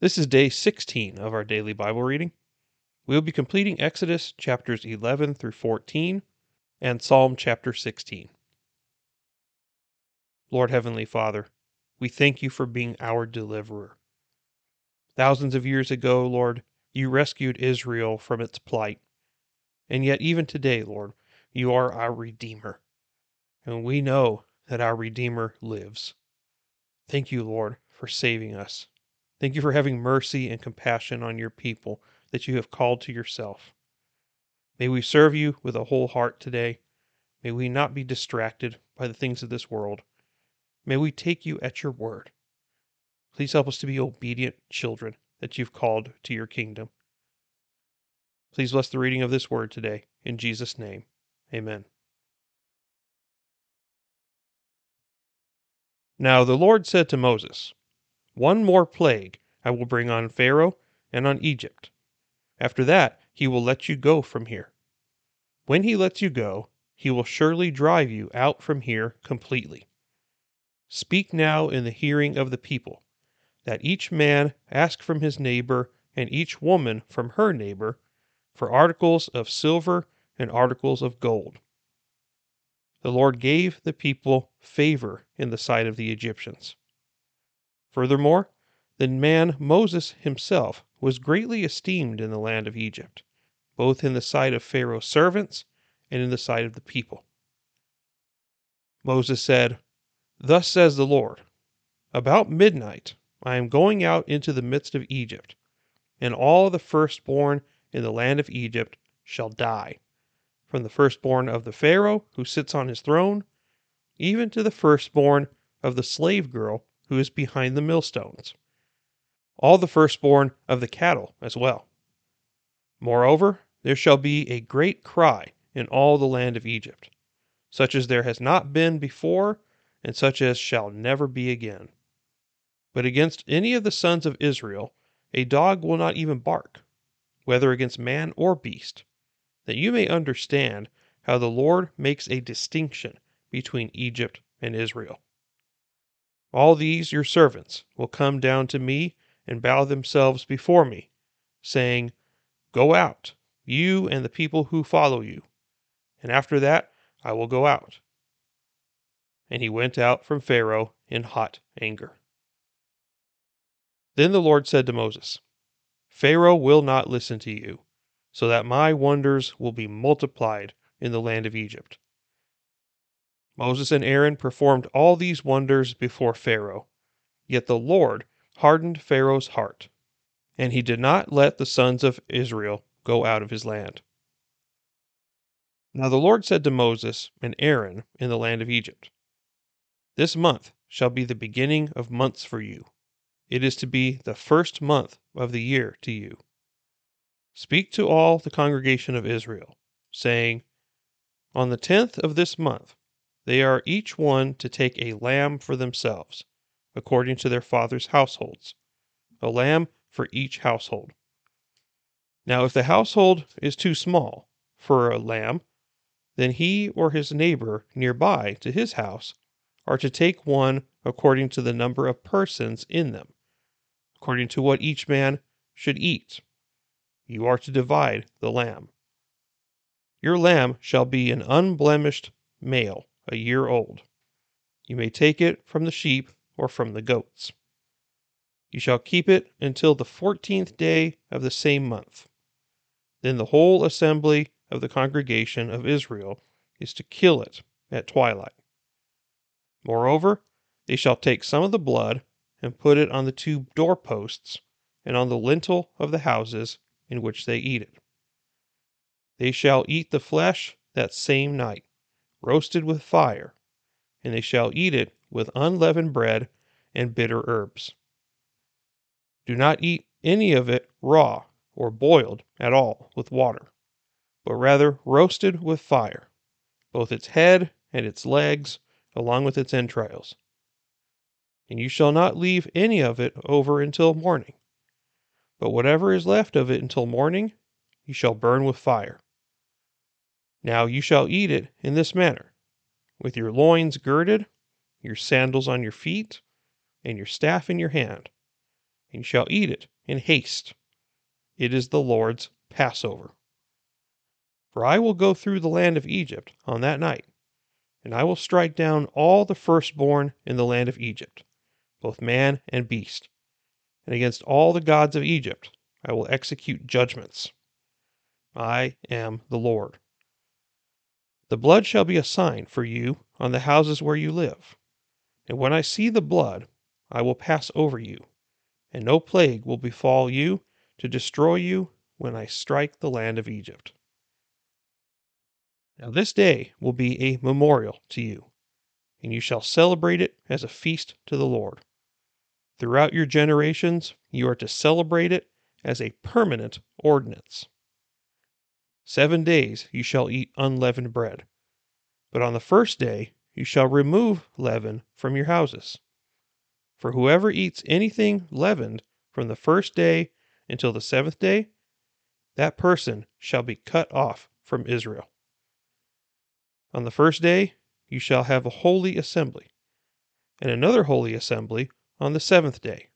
This is day 16 of our daily Bible reading. We will be completing Exodus chapters 11 through 14 and Psalm chapter 16. Lord Heavenly Father, we thank you for being our deliverer. Thousands of years ago, Lord, you rescued Israel from its plight. And yet, even today, Lord, you are our Redeemer. And we know that our Redeemer lives. Thank you, Lord, for saving us. Thank you for having mercy and compassion on your people that you have called to yourself. May we serve you with a whole heart today. May we not be distracted by the things of this world. May we take you at your word. Please help us to be obedient children that you've called to your kingdom. Please bless the reading of this word today. In Jesus' name, amen. Now the Lord said to Moses, One more plague I will bring on Pharaoh and on Egypt. After that, he will let you go from here. When he lets you go, he will surely drive you out from here completely. Speak now in the hearing of the people, that each man ask from his neighbor and each woman from her neighbor for articles of silver and articles of gold. The Lord gave the people favor in the sight of the Egyptians. Furthermore, the man Moses himself was greatly esteemed in the land of Egypt, both in the sight of Pharaoh's servants and in the sight of the people. Moses said, Thus says the Lord, About midnight I am going out into the midst of Egypt, and all the firstborn in the land of Egypt shall die, from the firstborn of the Pharaoh who sits on his throne, even to the firstborn of the slave girl who is behind the millstones, all the firstborn of the cattle as well. Moreover, there shall be a great cry in all the land of Egypt, such as there has not been before, and such as shall never be again. But against any of the sons of Israel a dog will not even bark, whether against man or beast, that you may understand how the Lord makes a distinction between Egypt and Israel. All these your servants will come down to me and bow themselves before me, saying, Go out, you and the people who follow you, and after that I will go out. And he went out from Pharaoh in hot anger. Then the Lord said to Moses, Pharaoh will not listen to you, so that my wonders will be multiplied in the land of Egypt. Moses and Aaron performed all these wonders before Pharaoh, yet the Lord hardened Pharaoh's heart, and he did not let the sons of Israel go out of his land. Now the Lord said to Moses and Aaron in the land of Egypt, This month shall be the beginning of months for you. It is to be the first month of the year to you. Speak to all the congregation of Israel, saying, On the tenth of this month they are each one to take a lamb for themselves, according to their fathers' households, a lamb for each household. Now, if the household is too small for a lamb, then he or his neighbor nearby to his house are to take one according to the number of persons in them, according to what each man should eat. You are to divide the lamb. Your lamb shall be an unblemished male, a year old. You may take it from the sheep or from the goats. You shall keep it until the fourteenth day of the same month. Then the whole assembly of the congregation of Israel is to kill it at twilight. Moreover, they shall take some of the blood and put it on the two doorposts and on the lintel of the houses in which they eat it. They shall eat the flesh that same night, roasted with fire, and they shall eat it with unleavened bread and bitter herbs. Do not eat any of it raw or boiled at all with water, but rather roasted with fire, both its head and its legs, along with its entrails. And you shall not leave any of it over until morning, but whatever is left of it until morning, you shall burn with fire. Now you shall eat it in this manner with your loins girded, your sandals on your feet, and your staff in your hand and you shall eat it in haste. It is the Lord's Passover. For I will go through the land of Egypt on that night, and I will strike down all the firstborn in the land of Egypt, both man and beast, and against all the gods of Egypt I will execute judgments. I am the Lord. The blood shall be a sign for you on the houses where you live. And when I see the blood, I will pass over you, and no plague will befall you to destroy you when I strike the land of Egypt. Now this day will be a memorial to you, and you shall celebrate it as a feast to the Lord. Throughout your generations, you are to celebrate it as a permanent ordinance. Seven days you shall eat unleavened bread. But on the first day you shall remove leaven from your houses. For whoever eats anything leavened from the first day until the seventh day, that person shall be cut off from Israel. On the first day you shall have a holy assembly, and another holy assembly on the seventh day.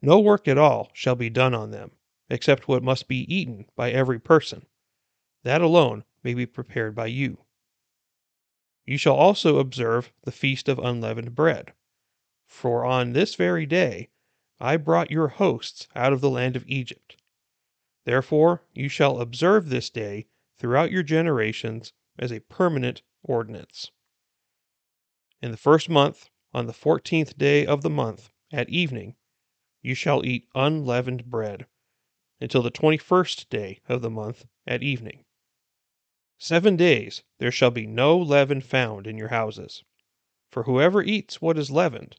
No work at all shall be done on them, except what must be eaten by every person that alone may be prepared by you. You shall also observe the feast of unleavened bread. For on this very day I brought your hosts out of the land of Egypt. Therefore you shall observe this day throughout your generations as a permanent ordinance. In the first month, on the fourteenth day of the month, at evening, you shall eat unleavened bread, until the twenty first day of the month at evening. Seven days there shall be no leaven found in your houses. For whoever eats what is leavened,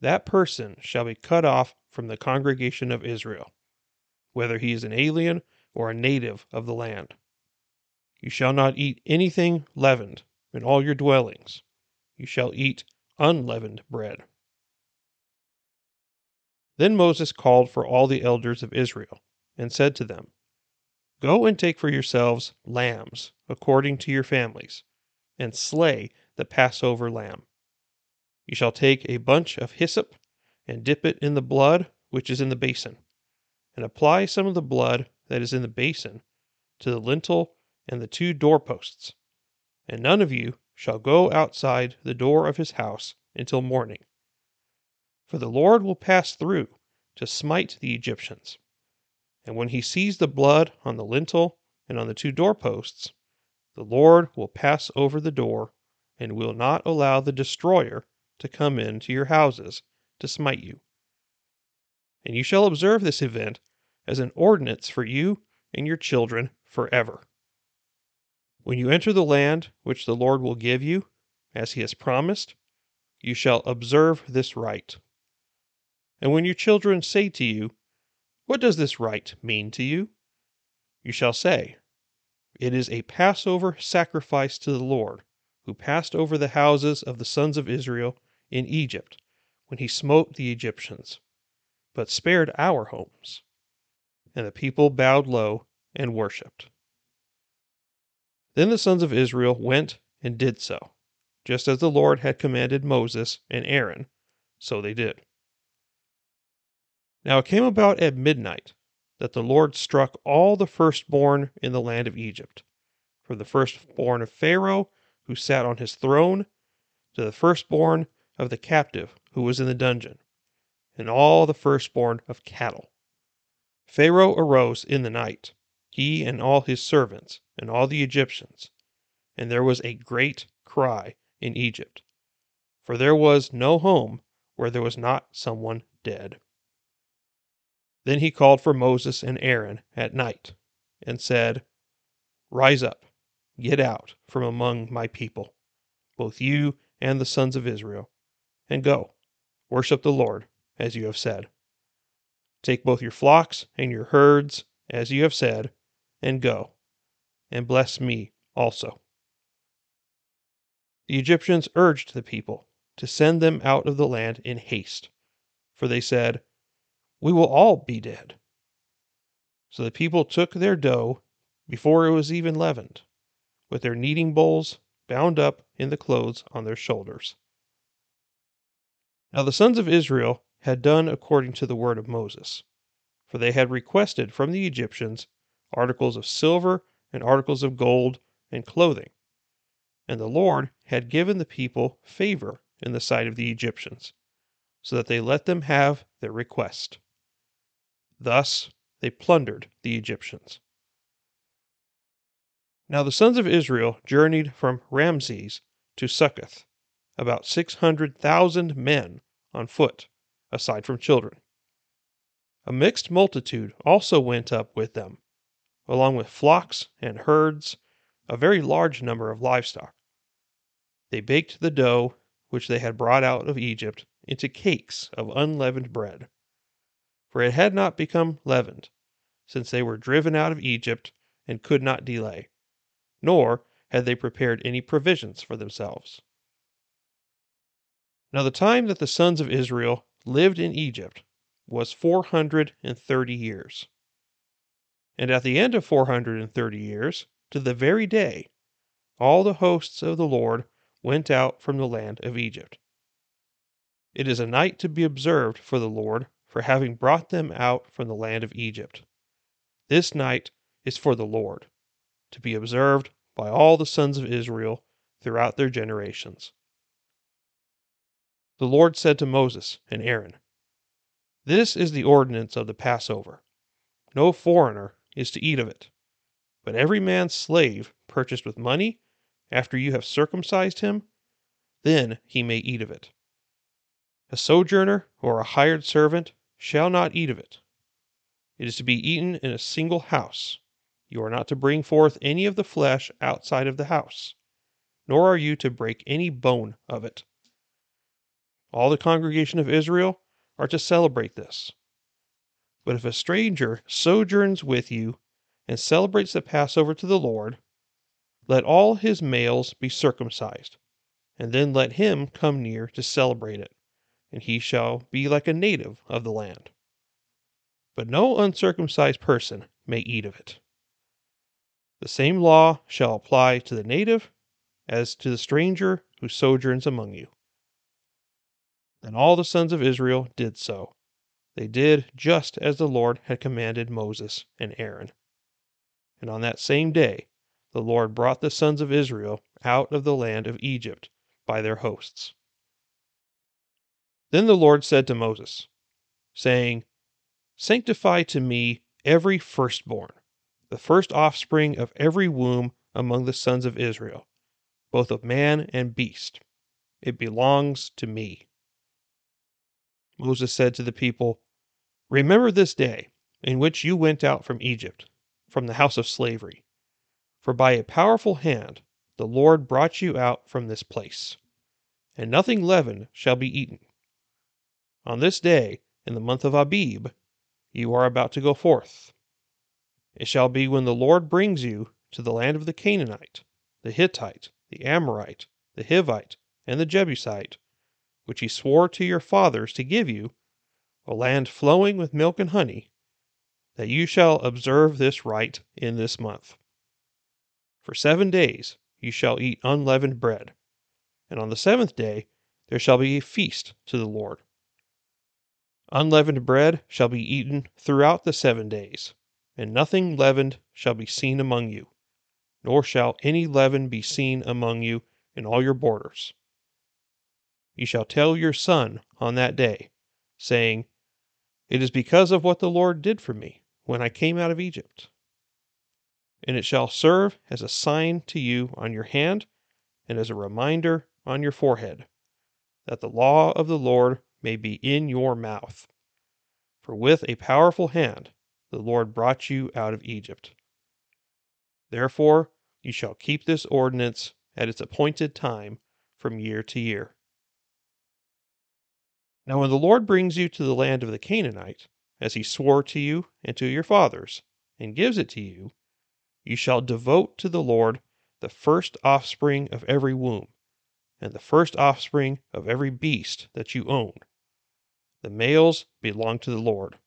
that person shall be cut off from the congregation of Israel, whether he is an alien or a native of the land. You shall not eat anything leavened in all your dwellings. You shall eat unleavened bread. Then Moses called for all the elders of Israel, and said to them, Go and take for yourselves lambs according to your families, and slay the Passover lamb. You shall take a bunch of hyssop and dip it in the blood which is in the basin, and apply some of the blood that is in the basin to the lintel and the two doorposts. And none of you shall go outside the door of his house until morning. For the Lord will pass through to smite the Egyptians and when he sees the blood on the lintel and on the two doorposts, the Lord will pass over the door and will not allow the destroyer to come into your houses to smite you. And you shall observe this event as an ordinance for you and your children forever. When you enter the land which the Lord will give you, as he has promised, you shall observe this rite. And when your children say to you, what does this rite mean to you? You shall say, It is a Passover sacrifice to the Lord, who passed over the houses of the sons of Israel in Egypt when he smote the Egyptians, but spared our homes. And the people bowed low and worshipped. Then the sons of Israel went and did so, just as the Lord had commanded Moses and Aaron, so they did. Now it came about at midnight that the Lord struck all the firstborn in the land of Egypt, from the firstborn of Pharaoh who sat on his throne to the firstborn of the captive who was in the dungeon, and all the firstborn of cattle. Pharaoh arose in the night, he and all his servants, and all the Egyptians, and there was a great cry in Egypt, for there was no home where there was not someone dead. Then he called for Moses and Aaron at night, and said, Rise up, get out from among my people, both you and the sons of Israel, and go, worship the Lord, as you have said. Take both your flocks and your herds, as you have said, and go, and bless me also. The Egyptians urged the people to send them out of the land in haste, for they said, we will all be dead. So the people took their dough before it was even leavened, with their kneading bowls bound up in the clothes on their shoulders. Now the sons of Israel had done according to the word of Moses, for they had requested from the Egyptians articles of silver and articles of gold and clothing. And the Lord had given the people favor in the sight of the Egyptians, so that they let them have their request. Thus they plundered the Egyptians. Now the sons of Israel journeyed from Ramses to Succoth, about six hundred thousand men on foot, aside from children. A mixed multitude also went up with them, along with flocks and herds, a very large number of livestock. They baked the dough which they had brought out of Egypt into cakes of unleavened bread, for it had not become leavened, since they were driven out of Egypt and could not delay, nor had they prepared any provisions for themselves. Now the time that the sons of Israel lived in Egypt was four hundred and thirty years. And at the end of four hundred and thirty years, to the very day, all the hosts of the Lord went out from the land of Egypt. It is a night to be observed for the Lord for having brought them out from the land of Egypt. This night is for the Lord, to be observed by all the sons of Israel throughout their generations. The Lord said to Moses and Aaron, This is the ordinance of the Passover. No foreigner is to eat of it, but every man's slave purchased with money, after you have circumcised him, then he may eat of it. A sojourner or a hired servant shall not eat of it. It is to be eaten in a single house. You are not to bring forth any of the flesh outside of the house, nor are you to break any bone of it all the congregation of Israel are to celebrate this. But if a stranger sojourns with you and celebrates the Passover to the Lord, let all his males be circumcised, and then let him come near to celebrate it, and he shall be like a native of the land. But no uncircumcised person may eat of it. The same law shall apply to the native as to the stranger who sojourns among you. And all the sons of Israel did so. They did just as the Lord had commanded Moses and Aaron. And on that same day the Lord brought the sons of Israel out of the land of Egypt by their hosts. Then the Lord said to Moses, saying, Sanctify to me every firstborn, the first offspring of every womb among the sons of Israel, both of man and beast. It belongs to me. Moses said to the people, Remember this day in which you went out from Egypt, from the house of slavery. For by a powerful hand the Lord brought you out from this place, and nothing leavened shall be eaten. On this day, in the month of Abib, you are about to go forth. It shall be when the Lord brings you to the land of the Canaanite, the Hittite, the Amorite, the Hivite, and the Jebusite, which he swore to your fathers to give you, a land flowing with milk and honey, that you shall observe this rite in this month. For seven days you shall eat unleavened bread, and on the seventh day there shall be a feast to the Lord. Unleavened bread shall be eaten throughout the seven days, and nothing leavened shall be seen among you, nor shall any leaven be seen among you in all your borders. You shall tell your son on that day, saying, It is because of what the Lord did for me when I came out of Egypt. And it shall serve as a sign to you on your hand and as a reminder on your forehead, that the law of the Lord may be in your mouth. For with a powerful hand the Lord brought you out of Egypt. Therefore you shall keep this ordinance at its appointed time from year to year. Now, when the Lord brings you to the land of the Canaanite, as he swore to you and to your fathers, and gives it to you, you shall devote to the Lord the first offspring of every womb, and the first offspring of every beast that you own. The males belong to the Lord.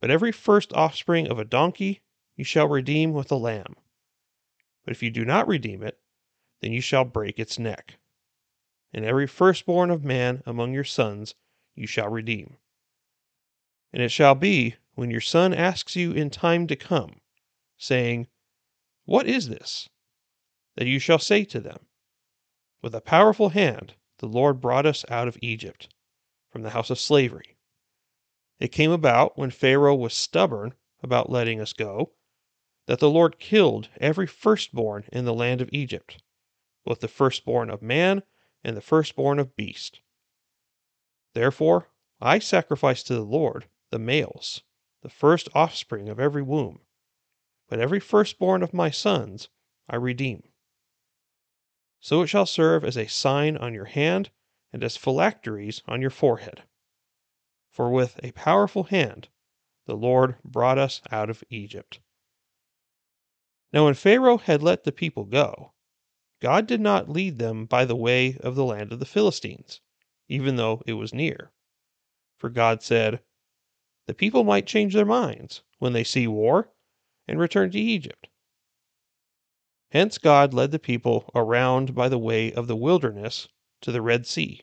But every first offspring of a donkey you shall redeem with a lamb. But if you do not redeem it, then you shall break its neck and every firstborn of man among your sons you shall redeem. And it shall be, when your son asks you in time to come, saying, What is this? that you shall say to them, With a powerful hand the Lord brought us out of Egypt, from the house of slavery. It came about when Pharaoh was stubborn about letting us go, that the Lord killed every firstborn in the land of Egypt, both the firstborn of man and the firstborn of beast. Therefore I sacrifice to the Lord the males, the first offspring of every womb, but every firstborn of my sons I redeem. So it shall serve as a sign on your hand and as phylacteries on your forehead. For with a powerful hand the Lord brought us out of Egypt. Now, when Pharaoh had let the people go, God did not lead them by the way of the land of the Philistines, even though it was near. For God said, The people might change their minds when they see war and return to Egypt. Hence God led the people around by the way of the wilderness to the Red Sea,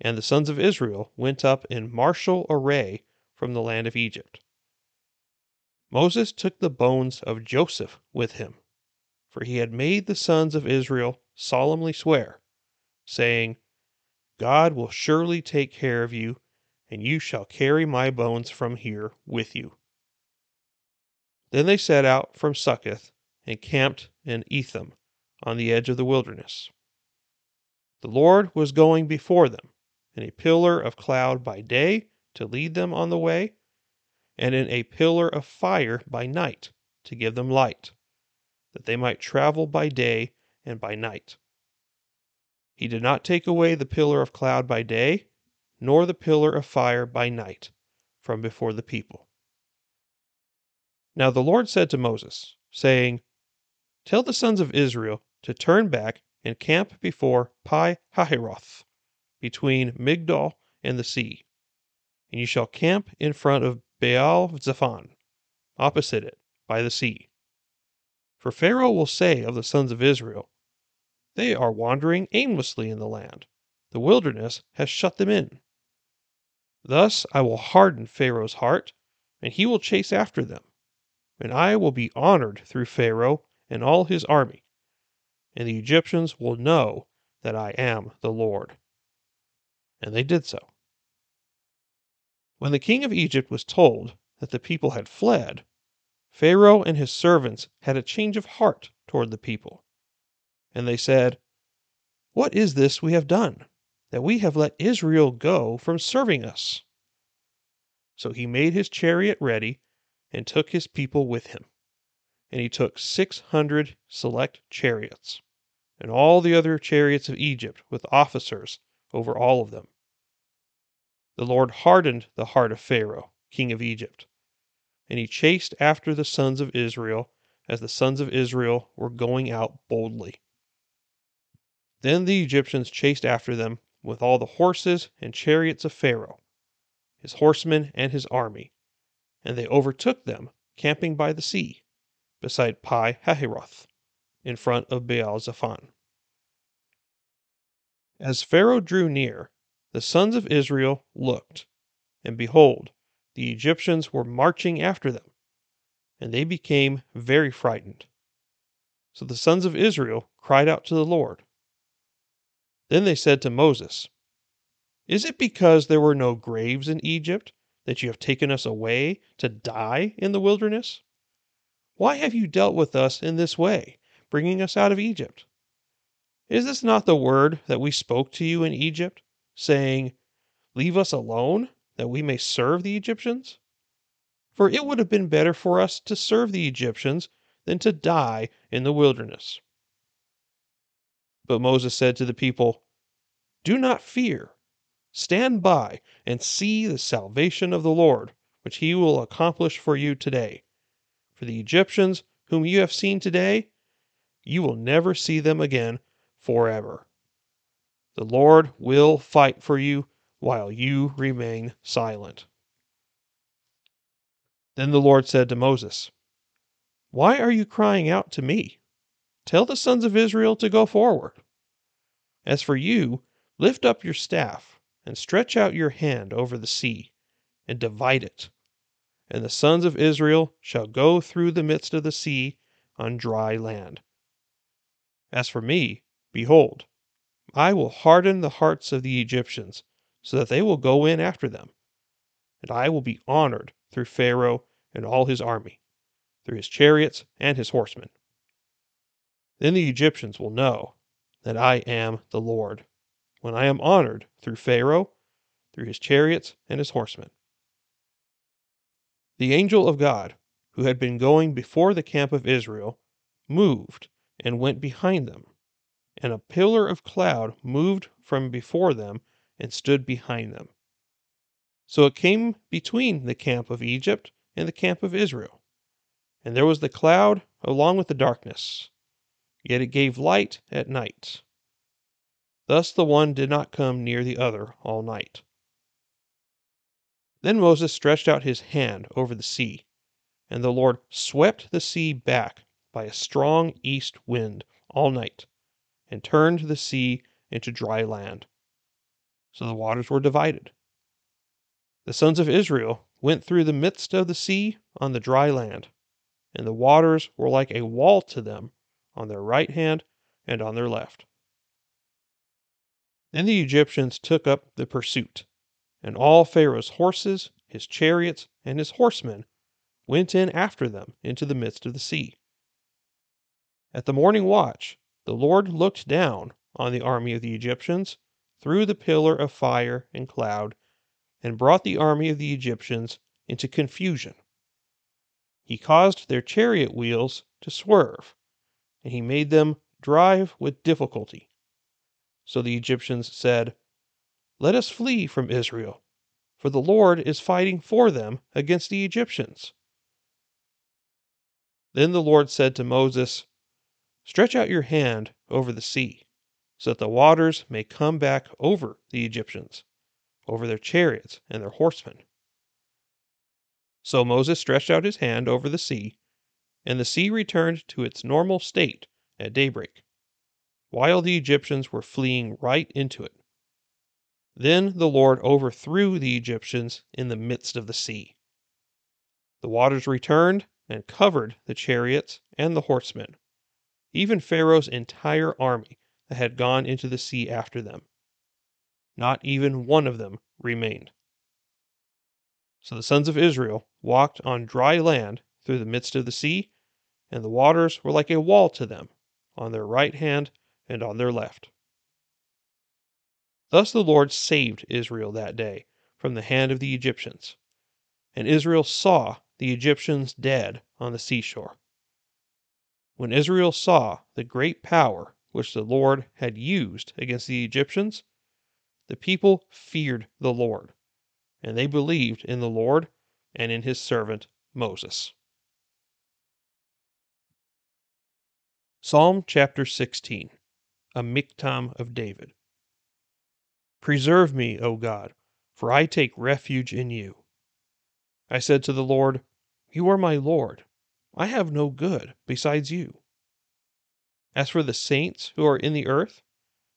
and the sons of Israel went up in martial array from the land of Egypt. Moses took the bones of Joseph with him, for he had made the sons of Israel solemnly swear, saying, God will surely take care of you, and you shall carry my bones from here with you. Then they set out from Succoth and camped in Etham on the edge of the wilderness. The Lord was going before them in a pillar of cloud by day to lead them on the way, and in a pillar of fire by night to give them light, that they might travel by day and by night. He did not take away the pillar of cloud by day, nor the pillar of fire by night from before the people. Now the Lord said to Moses, saying, Tell the sons of Israel to turn back and camp before Pi Hahiroth, between Migdol and the sea. And you shall camp in front of Baal Zephon, opposite it, by the sea. For Pharaoh will say of the sons of Israel, They are wandering aimlessly in the land. The wilderness has shut them in. Thus I will harden Pharaoh's heart, and he will chase after them. And I will be honored through Pharaoh and all his army, and the Egyptians will know that I am the Lord. And they did so. When the king of Egypt was told that the people had fled, Pharaoh and his servants had a change of heart toward the people. And they said, What is this we have done, that we have let Israel go from serving us? So he made his chariot ready and took his people with him. And he took six hundred select chariots, and all the other chariots of Egypt with officers over all of them. The Lord hardened the heart of Pharaoh, king of Egypt, and he chased after the sons of Israel as the sons of Israel were going out boldly. Then the Egyptians chased after them with all the horses and chariots of Pharaoh, his horsemen and his army, and they overtook them camping by the sea, beside Pi Hahiroth, in front of Baal Zephon. As Pharaoh drew near, the sons of Israel looked, and behold, the Egyptians were marching after them, and they became very frightened. So the sons of Israel cried out to the Lord. Then they said to Moses, Is it because there were no graves in Egypt that you have taken us away to die in the wilderness? Why have you dealt with us in this way, bringing us out of Egypt? Is this not the word that we spoke to you in Egypt? saying, Leave us alone, that we may serve the Egyptians? For it would have been better for us to serve the Egyptians than to die in the wilderness. But Moses said to the people, Do not fear. Stand by and see the salvation of the Lord, which he will accomplish for you today. For the Egyptians whom you have seen today, you will never see them again forever. The Lord will fight for you while you remain silent. Then the Lord said to Moses, Why are you crying out to me? Tell the sons of Israel to go forward. As for you, lift up your staff, and stretch out your hand over the sea, and divide it. And the sons of Israel shall go through the midst of the sea on dry land. As for me, behold, I will harden the hearts of the Egyptians, so that they will go in after them. And I will be honored through Pharaoh and all his army, through his chariots and his horsemen. Then the Egyptians will know that I am the Lord, when I am honored through Pharaoh, through his chariots and his horsemen. The angel of God, who had been going before the camp of Israel, moved and went behind them, and a pillar of cloud moved from before them and stood behind them. So it came between the camp of Egypt and the camp of Israel. And there was the cloud along with the darkness, yet it gave light at night. Thus the one did not come near the other all night. Then Moses stretched out his hand over the sea, and the Lord swept the sea back by a strong east wind all night, and turned the sea into dry land. So the waters were divided. The sons of Israel went through the midst of the sea on the dry land, and the waters were like a wall to them on their right hand and on their left. Then the Egyptians took up the pursuit, and all Pharaoh's horses, his chariots, and his horsemen went in after them into the midst of the sea. At the morning watch, the Lord looked down on the army of the Egyptians through the pillar of fire and cloud, and brought the army of the Egyptians into confusion. He caused their chariot wheels to swerve, and he made them drive with difficulty. So the Egyptians said, Let us flee from Israel, for the Lord is fighting for them against the Egyptians. Then the Lord said to Moses, Stretch out your hand over the sea, so that the waters may come back over the Egyptians, over their chariots and their horsemen. So Moses stretched out his hand over the sea, and the sea returned to its normal state at daybreak, while the Egyptians were fleeing right into it. Then the Lord overthrew the Egyptians in the midst of the sea. The waters returned and covered the chariots and the horsemen even Pharaoh's entire army that had gone into the sea after them. Not even one of them remained. So the sons of Israel walked on dry land through the midst of the sea, and the waters were like a wall to them, on their right hand and on their left. Thus the Lord saved Israel that day from the hand of the Egyptians. And Israel saw the Egyptians dead on the seashore. When Israel saw the great power which the Lord had used against the Egyptians, the people feared the Lord, and they believed in the Lord and in his servant Moses. Psalm chapter 16 A Miktam of David. Preserve me, O God, for I take refuge in you. I said to the Lord, You are my Lord. I have no good besides you. As for the saints who are in the earth,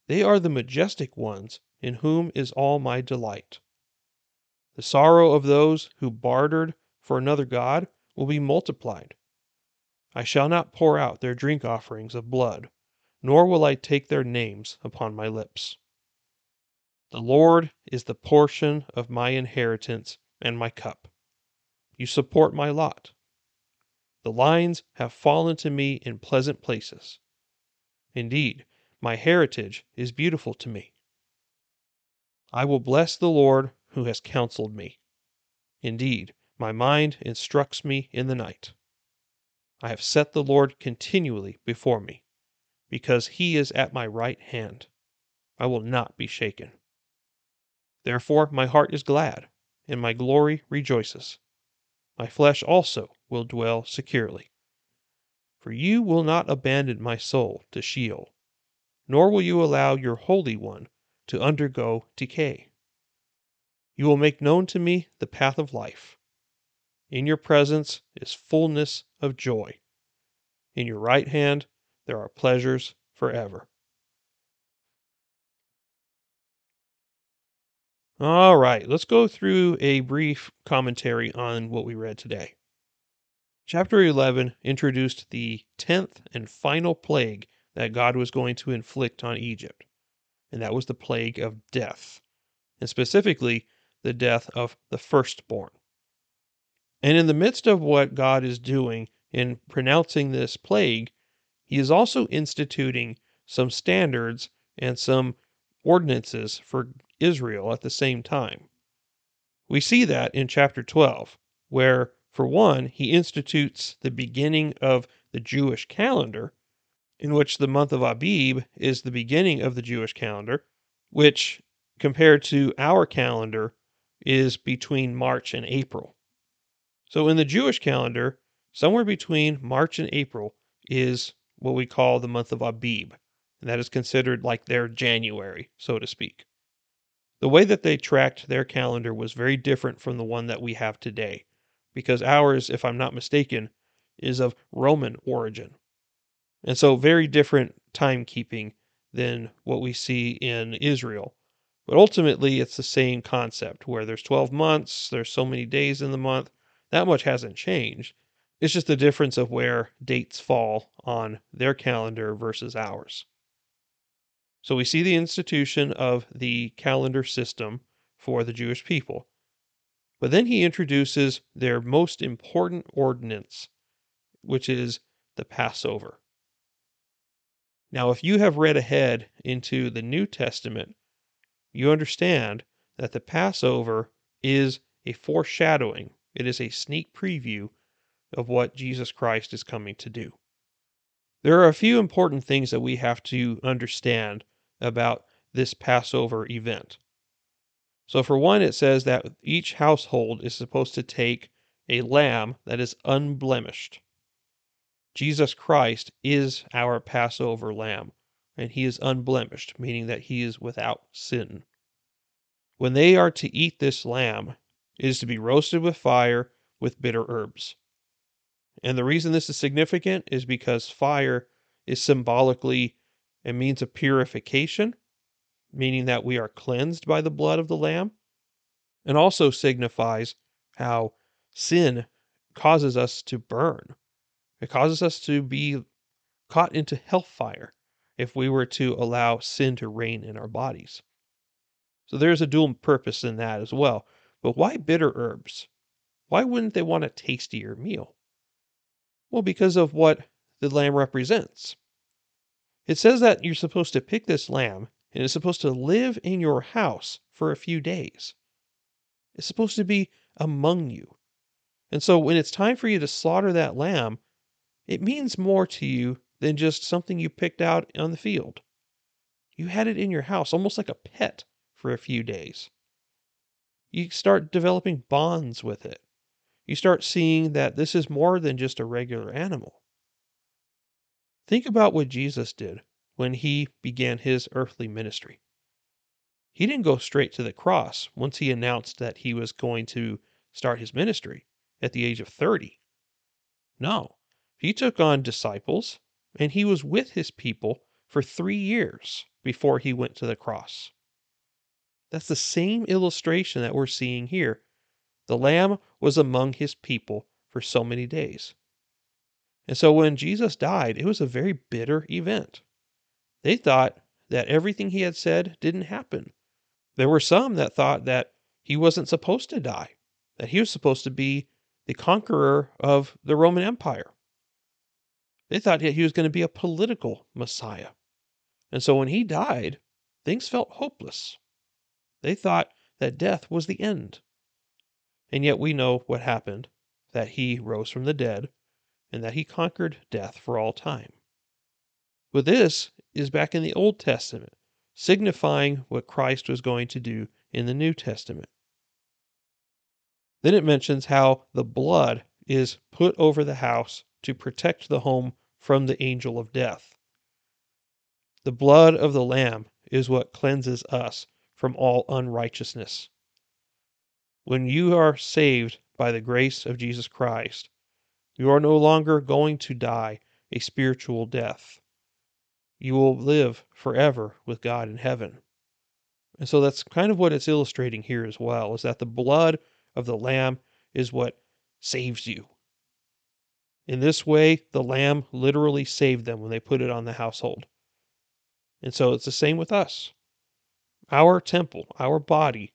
they are the majestic ones in whom is all my delight. The sorrow of those who bartered for another God will be multiplied. I shall not pour out their drink offerings of blood, nor will I take their names upon my lips. The Lord is the portion of my inheritance and my cup. You support my lot. The lines have fallen to me in pleasant places. Indeed, my heritage is beautiful to me. I will bless the Lord who has counseled me. Indeed, my mind instructs me in the night. I have set the Lord continually before me, because he is at my right hand. I will not be shaken. Therefore my heart is glad, and my glory rejoices. My flesh also will dwell securely. For you will not abandon my soul to Sheol, nor will you allow your Holy One to undergo decay. You will make known to me the path of life. In your presence is fullness of joy. In your right hand there are pleasures forever. All right, let's go through a brief commentary on what we read today. Chapter 11 introduced the 10th and final plague that God was going to inflict on Egypt, and that was the plague of death, and specifically the death of the firstborn. And in the midst of what God is doing in pronouncing this plague, he is also instituting some standards and some ordinances for Israel at the same time. We see that in chapter 12, where, for one, he institutes the beginning of the Jewish calendar, in which the month of Abib is the beginning of the Jewish calendar, which, compared to our calendar, is between March and April. So in the Jewish calendar, somewhere between March and April is what we call the month of Abib, and that is considered like their January, so to speak. The way that they tracked their calendar was very different from the one that we have today, because ours, if I'm not mistaken, is of Roman origin. And so, very different timekeeping than what we see in Israel. But ultimately, it's the same concept where there's 12 months, there's so many days in the month. That much hasn't changed. It's just the difference of where dates fall on their calendar versus ours. So we see the institution of the calendar system for the Jewish people. But then he introduces their most important ordinance, which is the Passover. Now, if you have read ahead into the New Testament, you understand that the Passover is a foreshadowing, it is a sneak preview of what Jesus Christ is coming to do. There are a few important things that we have to understand about this Passover event. So, for one, it says that each household is supposed to take a lamb that is unblemished. Jesus Christ is our Passover lamb, and he is unblemished, meaning that he is without sin. When they are to eat this lamb, it is to be roasted with fire with bitter herbs. And the reason this is significant is because fire is symbolically a means a purification, meaning that we are cleansed by the blood of the Lamb, and also signifies how sin causes us to burn. It causes us to be caught into hellfire if we were to allow sin to reign in our bodies. So there's a dual purpose in that as well. But why bitter herbs? Why wouldn't they want a tastier meal? Well, because of what the lamb represents. It says that you're supposed to pick this lamb and it's supposed to live in your house for a few days. It's supposed to be among you. And so when it's time for you to slaughter that lamb, it means more to you than just something you picked out on the field. You had it in your house almost like a pet for a few days. You start developing bonds with it. You start seeing that this is more than just a regular animal. Think about what Jesus did when he began his earthly ministry. He didn't go straight to the cross once he announced that he was going to start his ministry at the age of 30. No, he took on disciples and he was with his people for three years before he went to the cross. That's the same illustration that we're seeing here. The Lamb was among his people for so many days. And so when Jesus died, it was a very bitter event. They thought that everything he had said didn't happen. There were some that thought that he wasn't supposed to die, that he was supposed to be the conqueror of the Roman Empire. They thought that he was going to be a political Messiah. And so when he died, things felt hopeless. They thought that death was the end. And yet we know what happened that he rose from the dead and that he conquered death for all time. But this is back in the Old Testament, signifying what Christ was going to do in the New Testament. Then it mentions how the blood is put over the house to protect the home from the angel of death. The blood of the Lamb is what cleanses us from all unrighteousness. When you are saved by the grace of Jesus Christ, you are no longer going to die a spiritual death. You will live forever with God in heaven. And so that's kind of what it's illustrating here as well is that the blood of the lamb is what saves you. In this way, the lamb literally saved them when they put it on the household. And so it's the same with us. Our temple, our body,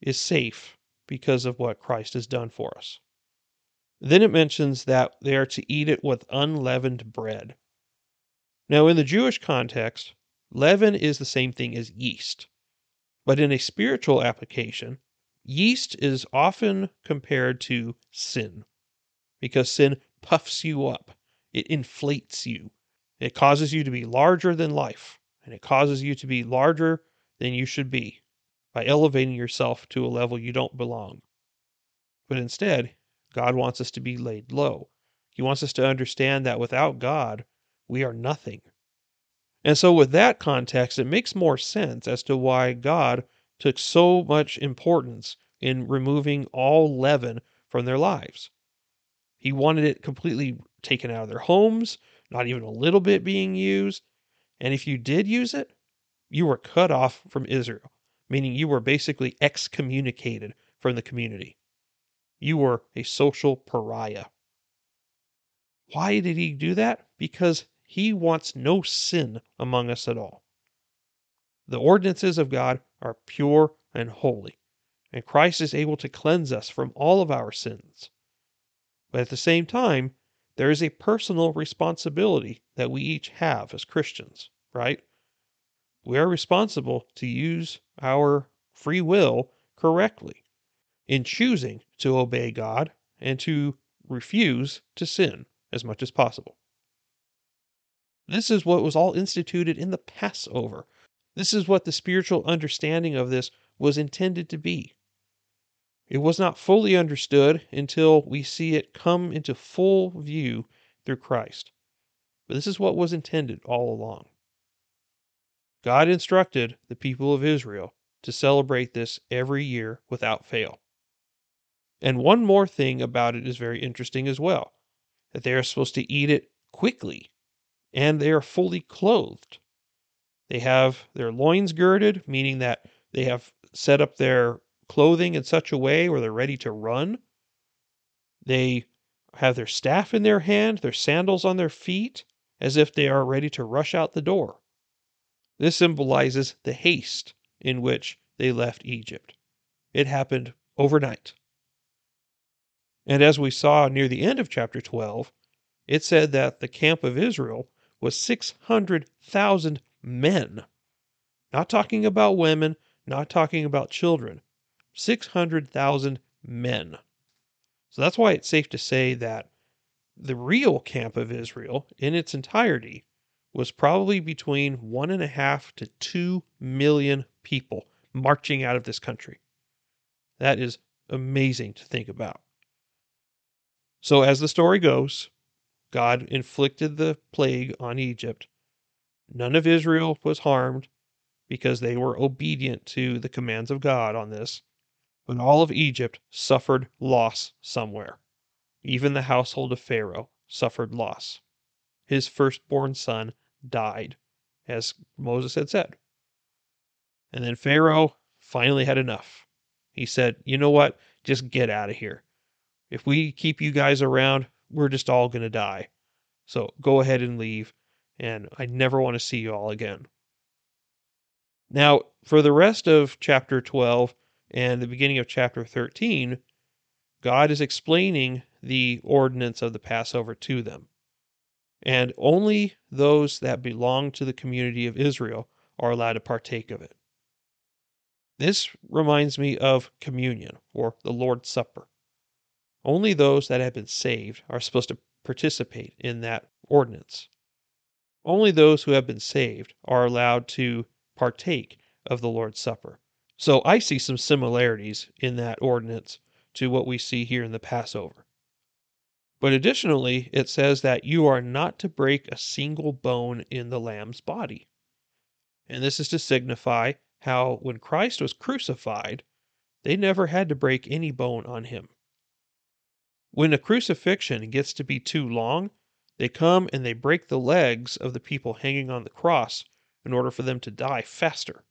is safe because of what Christ has done for us. Then it mentions that they are to eat it with unleavened bread. Now, in the Jewish context, leaven is the same thing as yeast. But in a spiritual application, yeast is often compared to sin because sin puffs you up, it inflates you, it causes you to be larger than life, and it causes you to be larger than you should be by elevating yourself to a level you don't belong. But instead, God wants us to be laid low. He wants us to understand that without God, we are nothing. And so, with that context, it makes more sense as to why God took so much importance in removing all leaven from their lives. He wanted it completely taken out of their homes, not even a little bit being used. And if you did use it, you were cut off from Israel, meaning you were basically excommunicated from the community. You were a social pariah. Why did he do that? Because he wants no sin among us at all. The ordinances of God are pure and holy, and Christ is able to cleanse us from all of our sins. But at the same time, there is a personal responsibility that we each have as Christians, right? We are responsible to use our free will correctly in choosing to obey God and to refuse to sin as much as possible. This is what was all instituted in the Passover. This is what the spiritual understanding of this was intended to be. It was not fully understood until we see it come into full view through Christ. But this is what was intended all along. God instructed the people of Israel to celebrate this every year without fail. And one more thing about it is very interesting as well that they are supposed to eat it quickly and they are fully clothed. They have their loins girded, meaning that they have set up their clothing in such a way where they're ready to run. They have their staff in their hand, their sandals on their feet, as if they are ready to rush out the door. This symbolizes the haste in which they left Egypt. It happened overnight. And as we saw near the end of chapter 12, it said that the camp of Israel was 600,000 men. Not talking about women, not talking about children. 600,000 men. So that's why it's safe to say that the real camp of Israel in its entirety was probably between one and a half to two million people marching out of this country. That is amazing to think about. So, as the story goes, God inflicted the plague on Egypt. None of Israel was harmed because they were obedient to the commands of God on this, but all of Egypt suffered loss somewhere. Even the household of Pharaoh suffered loss. His firstborn son died, as Moses had said. And then Pharaoh finally had enough. He said, You know what? Just get out of here. If we keep you guys around, we're just all going to die. So go ahead and leave, and I never want to see you all again. Now, for the rest of chapter 12 and the beginning of chapter 13, God is explaining the ordinance of the Passover to them. And only those that belong to the community of Israel are allowed to partake of it. This reminds me of communion or the Lord's Supper. Only those that have been saved are supposed to participate in that ordinance. Only those who have been saved are allowed to partake of the Lord's Supper. So I see some similarities in that ordinance to what we see here in the Passover. But additionally, it says that you are not to break a single bone in the lamb's body. And this is to signify how when Christ was crucified, they never had to break any bone on him. When a crucifixion gets to be too long, they come and they break the legs of the people hanging on the cross in order for them to die faster.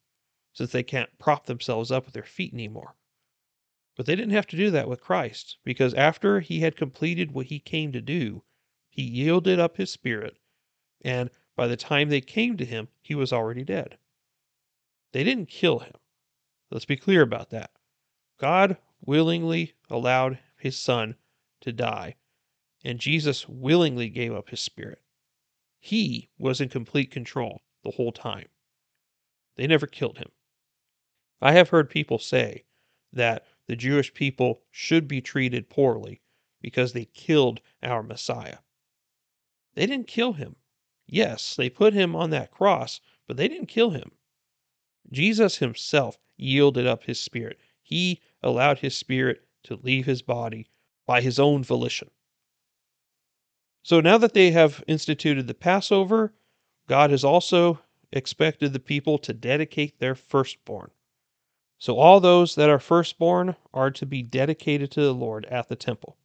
since they can't prop themselves up with their feet anymore. But they didn't have to do that with Christ, because after he had completed what he came to do, he yielded up his spirit, and by the time they came to him, he was already dead. They didn't kill him. Let's be clear about that. God willingly allowed his son to die, and Jesus willingly gave up his spirit. He was in complete control the whole time. They never killed him. I have heard people say that the Jewish people should be treated poorly because they killed our Messiah. They didn't kill him. Yes, they put him on that cross, but they didn't kill him. Jesus himself yielded up his spirit. He allowed his spirit to leave his body by his own volition. So now that they have instituted the Passover, God has also expected the people to dedicate their firstborn. So all those that are firstborn are to be dedicated to the Lord at the temple.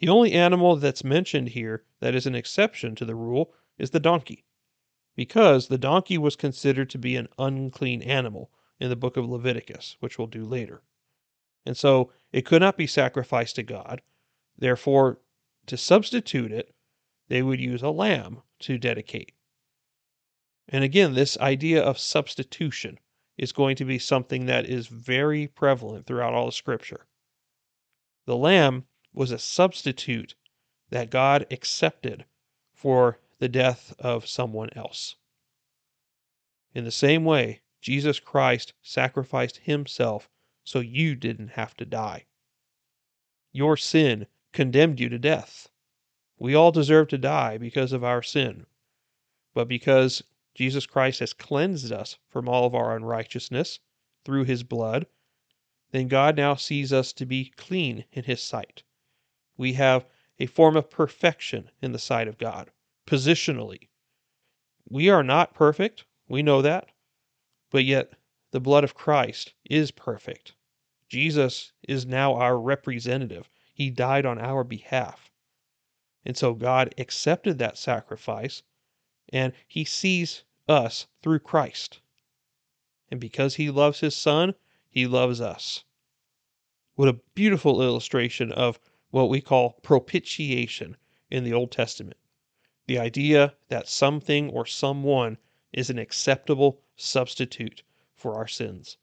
The only animal that's mentioned here that is an exception to the rule is the donkey, because the donkey was considered to be an unclean animal in the book of Leviticus, which we'll do later. And so it could not be sacrificed to God. Therefore, to substitute it, they would use a lamb to dedicate. And again, this idea of substitution is going to be something that is very prevalent throughout all of Scripture. The lamb was a substitute that God accepted for the death of someone else. In the same way, Jesus Christ sacrificed himself so you didn't have to die. Your sin condemned you to death. We all deserve to die because of our sin. But because Jesus Christ has cleansed us from all of our unrighteousness through his blood, then God now sees us to be clean in his sight. We have a form of perfection in the sight of God, positionally. We are not perfect, we know that, but yet the blood of Christ is perfect. Jesus is now our representative. He died on our behalf. And so God accepted that sacrifice and he sees us through Christ. And because he loves his son, he loves us. What a beautiful illustration of what we call propitiation in the Old Testament. The idea that something or someone is an acceptable substitute for our sins.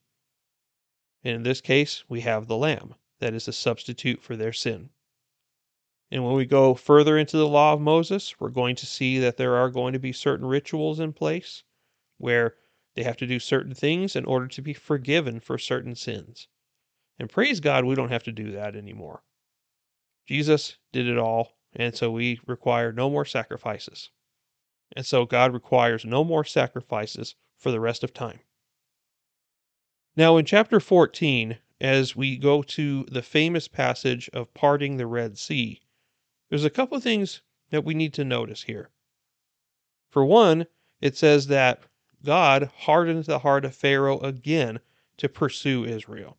And in this case, we have the Lamb that is a substitute for their sin. And when we go further into the law of Moses, we're going to see that there are going to be certain rituals in place where they have to do certain things in order to be forgiven for certain sins. And praise God, we don't have to do that anymore. Jesus did it all, and so we require no more sacrifices. And so God requires no more sacrifices for the rest of time. Now, in chapter 14, as we go to the famous passage of parting the Red Sea, there's a couple of things that we need to notice here. For one, it says that God hardened the heart of Pharaoh again to pursue Israel.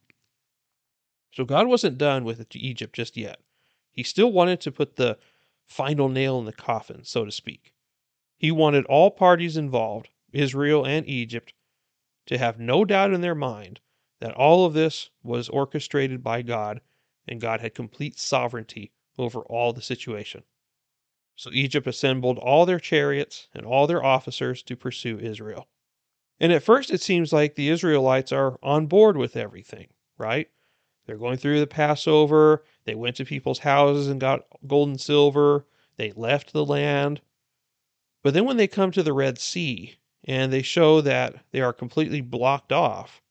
So God wasn't done with Egypt just yet. He still wanted to put the final nail in the coffin, so to speak. He wanted all parties involved, Israel and Egypt, to have no doubt in their mind that all of this was orchestrated by God and God had complete sovereignty over all the situation. So Egypt assembled all their chariots and all their officers to pursue Israel. And at first it seems like the Israelites are on board with everything, right? They're going through the Passover, they went to people's houses and got gold and silver, they left the land. But then when they come to the Red Sea and they show that they are completely blocked off,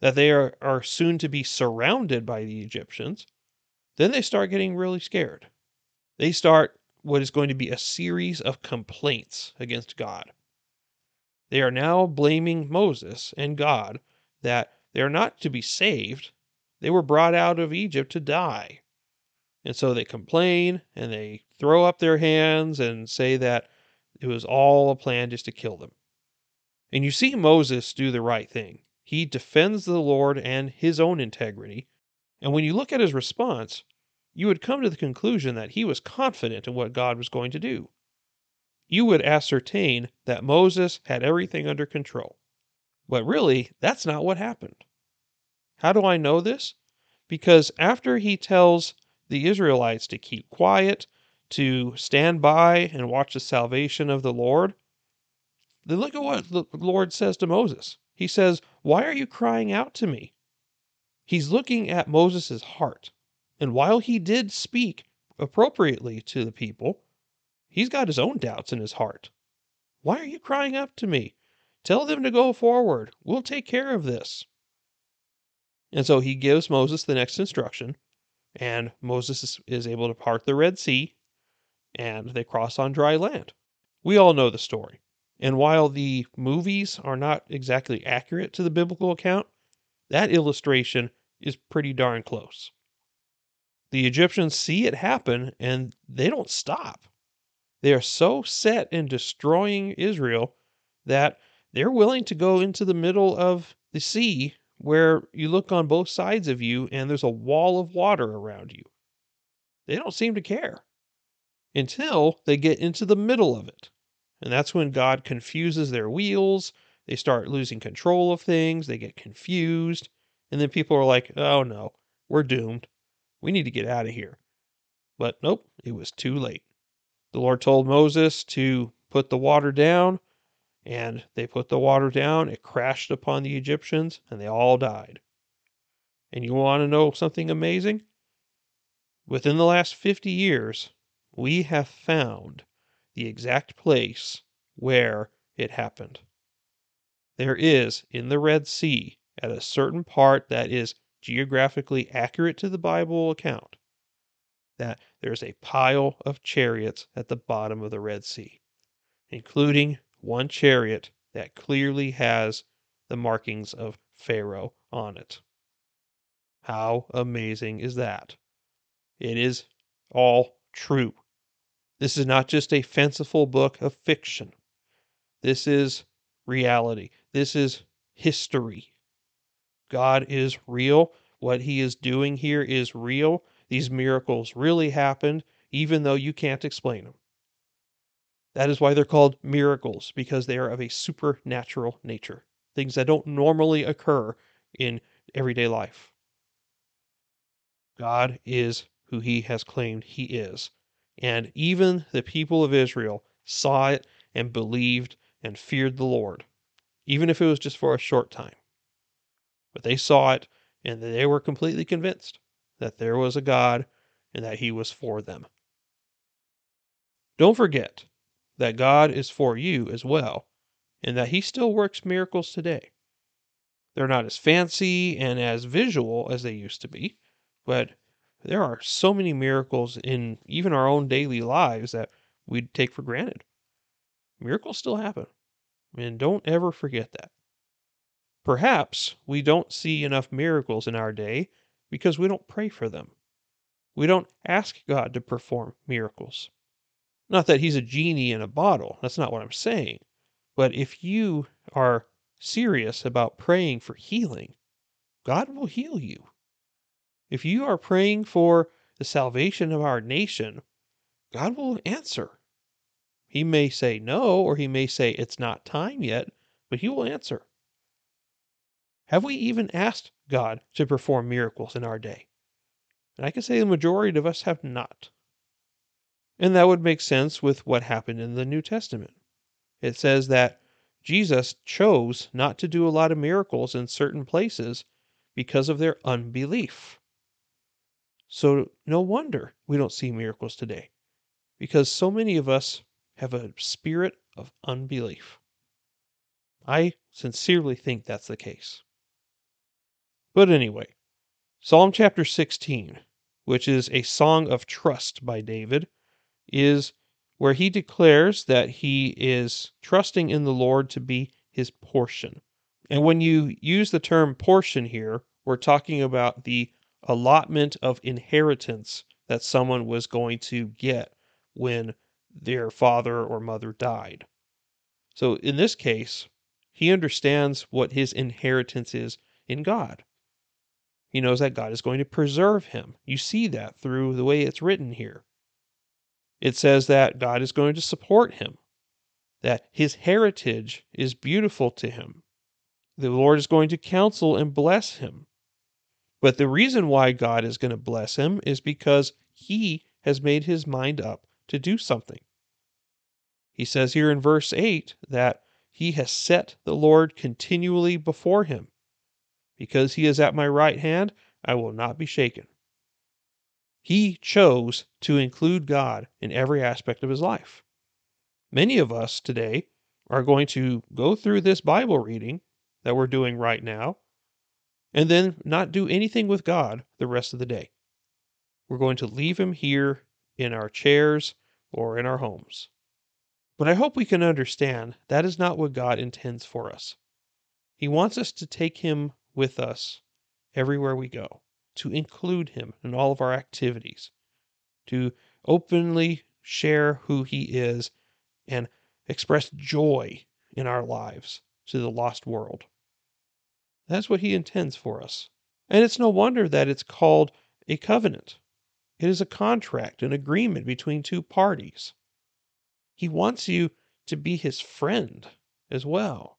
that they are, are soon to be surrounded by the Egyptians, then they start getting really scared. They start what is going to be a series of complaints against God. They are now blaming Moses and God that they are not to be saved. They were brought out of Egypt to die. And so they complain and they throw up their hands and say that it was all a plan just to kill them. And you see Moses do the right thing. He defends the Lord and his own integrity and when you look at his response, you would come to the conclusion that he was confident in what God was going to do. You would ascertain that Moses had everything under control. But really, that's not what happened. How do I know this? Because after he tells the Israelites to keep quiet, to stand by and watch the salvation of the Lord, look at what the Lord says to Moses. He says, Why are you crying out to me? He's looking at Moses' heart. And while he did speak appropriately to the people, he's got his own doubts in his heart. Why are you crying out to me? Tell them to go forward. We'll take care of this. And so he gives Moses the next instruction, and Moses is able to part the Red Sea, and they cross on dry land. We all know the story. And while the movies are not exactly accurate to the biblical account, that illustration is pretty darn close. The Egyptians see it happen and they don't stop. They are so set in destroying Israel that they're willing to go into the middle of the sea where you look on both sides of you and there's a wall of water around you. They don't seem to care until they get into the middle of it. And that's when God confuses their wheels. They start losing control of things. They get confused. And then people are like, oh no, we're doomed. We need to get out of here. But nope, it was too late. The Lord told Moses to put the water down and they put the water down, it crashed upon the Egyptians, and they all died. And you want to know something amazing? Within the last 50 years, we have found the exact place where it happened. There is in the Red Sea, at a certain part that is geographically accurate to the Bible account, that there's a pile of chariots at the bottom of the Red Sea, including one chariot that clearly has the markings of Pharaoh on it. How amazing is that? It is all true. This is not just a fanciful book of fiction. This is reality. This is history. God is real. What he is doing here is real. These miracles really happened, even though you can't explain them. That is why they're called miracles, because they are of a supernatural nature, things that don't normally occur in everyday life. God is who he has claimed he is. And even the people of Israel saw it and believed and feared the Lord, even if it was just for a short time. But they saw it and they were completely convinced that there was a God and that he was for them. Don't forget that God is for you as well, and that He still works miracles today. They're not as fancy and as visual as they used to be, but there are so many miracles in even our own daily lives that we take for granted. Miracles still happen, and don't ever forget that. Perhaps we don't see enough miracles in our day because we don't pray for them. We don't ask God to perform miracles. Not that he's a genie in a bottle. That's not what I'm saying. But if you are serious about praying for healing, God will heal you. If you are praying for the salvation of our nation, God will answer. He may say no, or he may say it's not time yet, but he will answer. Have we even asked God to perform miracles in our day? And I can say the majority of us have not. And that would make sense with what happened in the New Testament. It says that Jesus chose not to do a lot of miracles in certain places because of their unbelief. So, no wonder we don't see miracles today because so many of us have a spirit of unbelief. I sincerely think that's the case. But anyway, Psalm chapter 16, which is a song of trust by David, is where he declares that he is trusting in the Lord to be his portion. And when you use the term portion here, we're talking about the allotment of inheritance that someone was going to get when their father or mother died. So in this case, he understands what his inheritance is in God. He knows that God is going to preserve him. You see that through the way it's written here it says that God is going to support him, that his heritage is beautiful to him. The Lord is going to counsel and bless him. But the reason why God is going to bless him is because he has made his mind up to do something. He says here in verse 8 that he has set the Lord continually before him. Because he is at my right hand, I will not be shaken. He chose to include God in every aspect of his life. Many of us today are going to go through this Bible reading that we're doing right now and then not do anything with God the rest of the day. We're going to leave him here in our chairs or in our homes. But I hope we can understand that is not what God intends for us. He wants us to take him with us everywhere we go to include him in all of our activities, to openly share who he is and express joy in our lives to the lost world. That's what he intends for us. And it's no wonder that it's called a covenant. It is a contract, an agreement between two parties. He wants you to be his friend as well.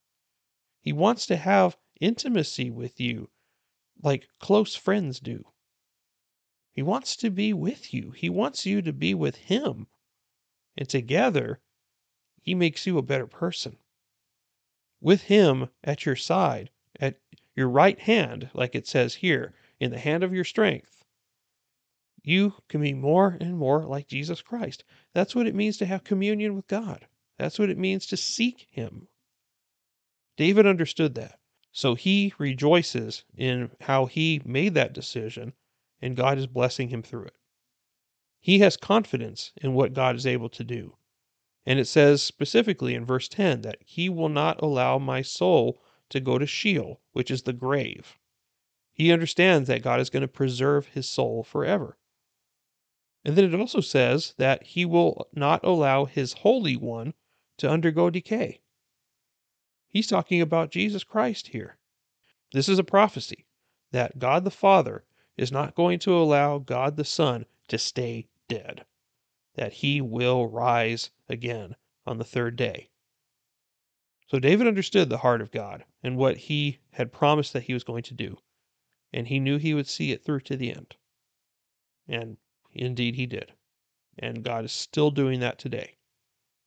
He wants to have intimacy with you like close friends do. He wants to be with you. He wants you to be with him. And together, he makes you a better person. With him at your side, at your right hand, like it says here, in the hand of your strength, you can be more and more like Jesus Christ. That's what it means to have communion with God. That's what it means to seek him. David understood that. So he rejoices in how he made that decision, and God is blessing him through it. He has confidence in what God is able to do. And it says specifically in verse 10 that he will not allow my soul to go to Sheol, which is the grave. He understands that God is going to preserve his soul forever. And then it also says that he will not allow his Holy One to undergo decay. He's talking about Jesus Christ here. This is a prophecy that God the Father is not going to allow God the Son to stay dead, that he will rise again on the third day. So David understood the heart of God and what he had promised that he was going to do, and he knew he would see it through to the end. And indeed he did. And God is still doing that today.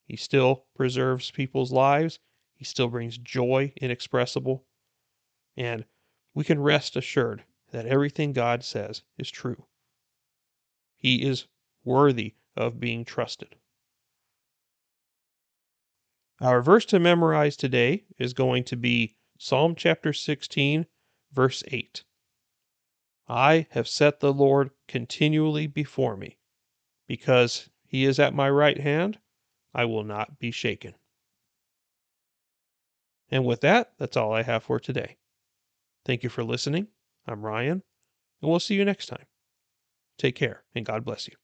He still preserves people's lives he still brings joy inexpressible. And we can rest assured that everything God says is true. He is worthy of being trusted. Our verse to memorize today is going to be Psalm chapter 16, verse 8. I have set the Lord continually before me. Because he is at my right hand, I will not be shaken. And with that, that's all I have for today. Thank you for listening. I'm Ryan, and we'll see you next time. Take care, and God bless you.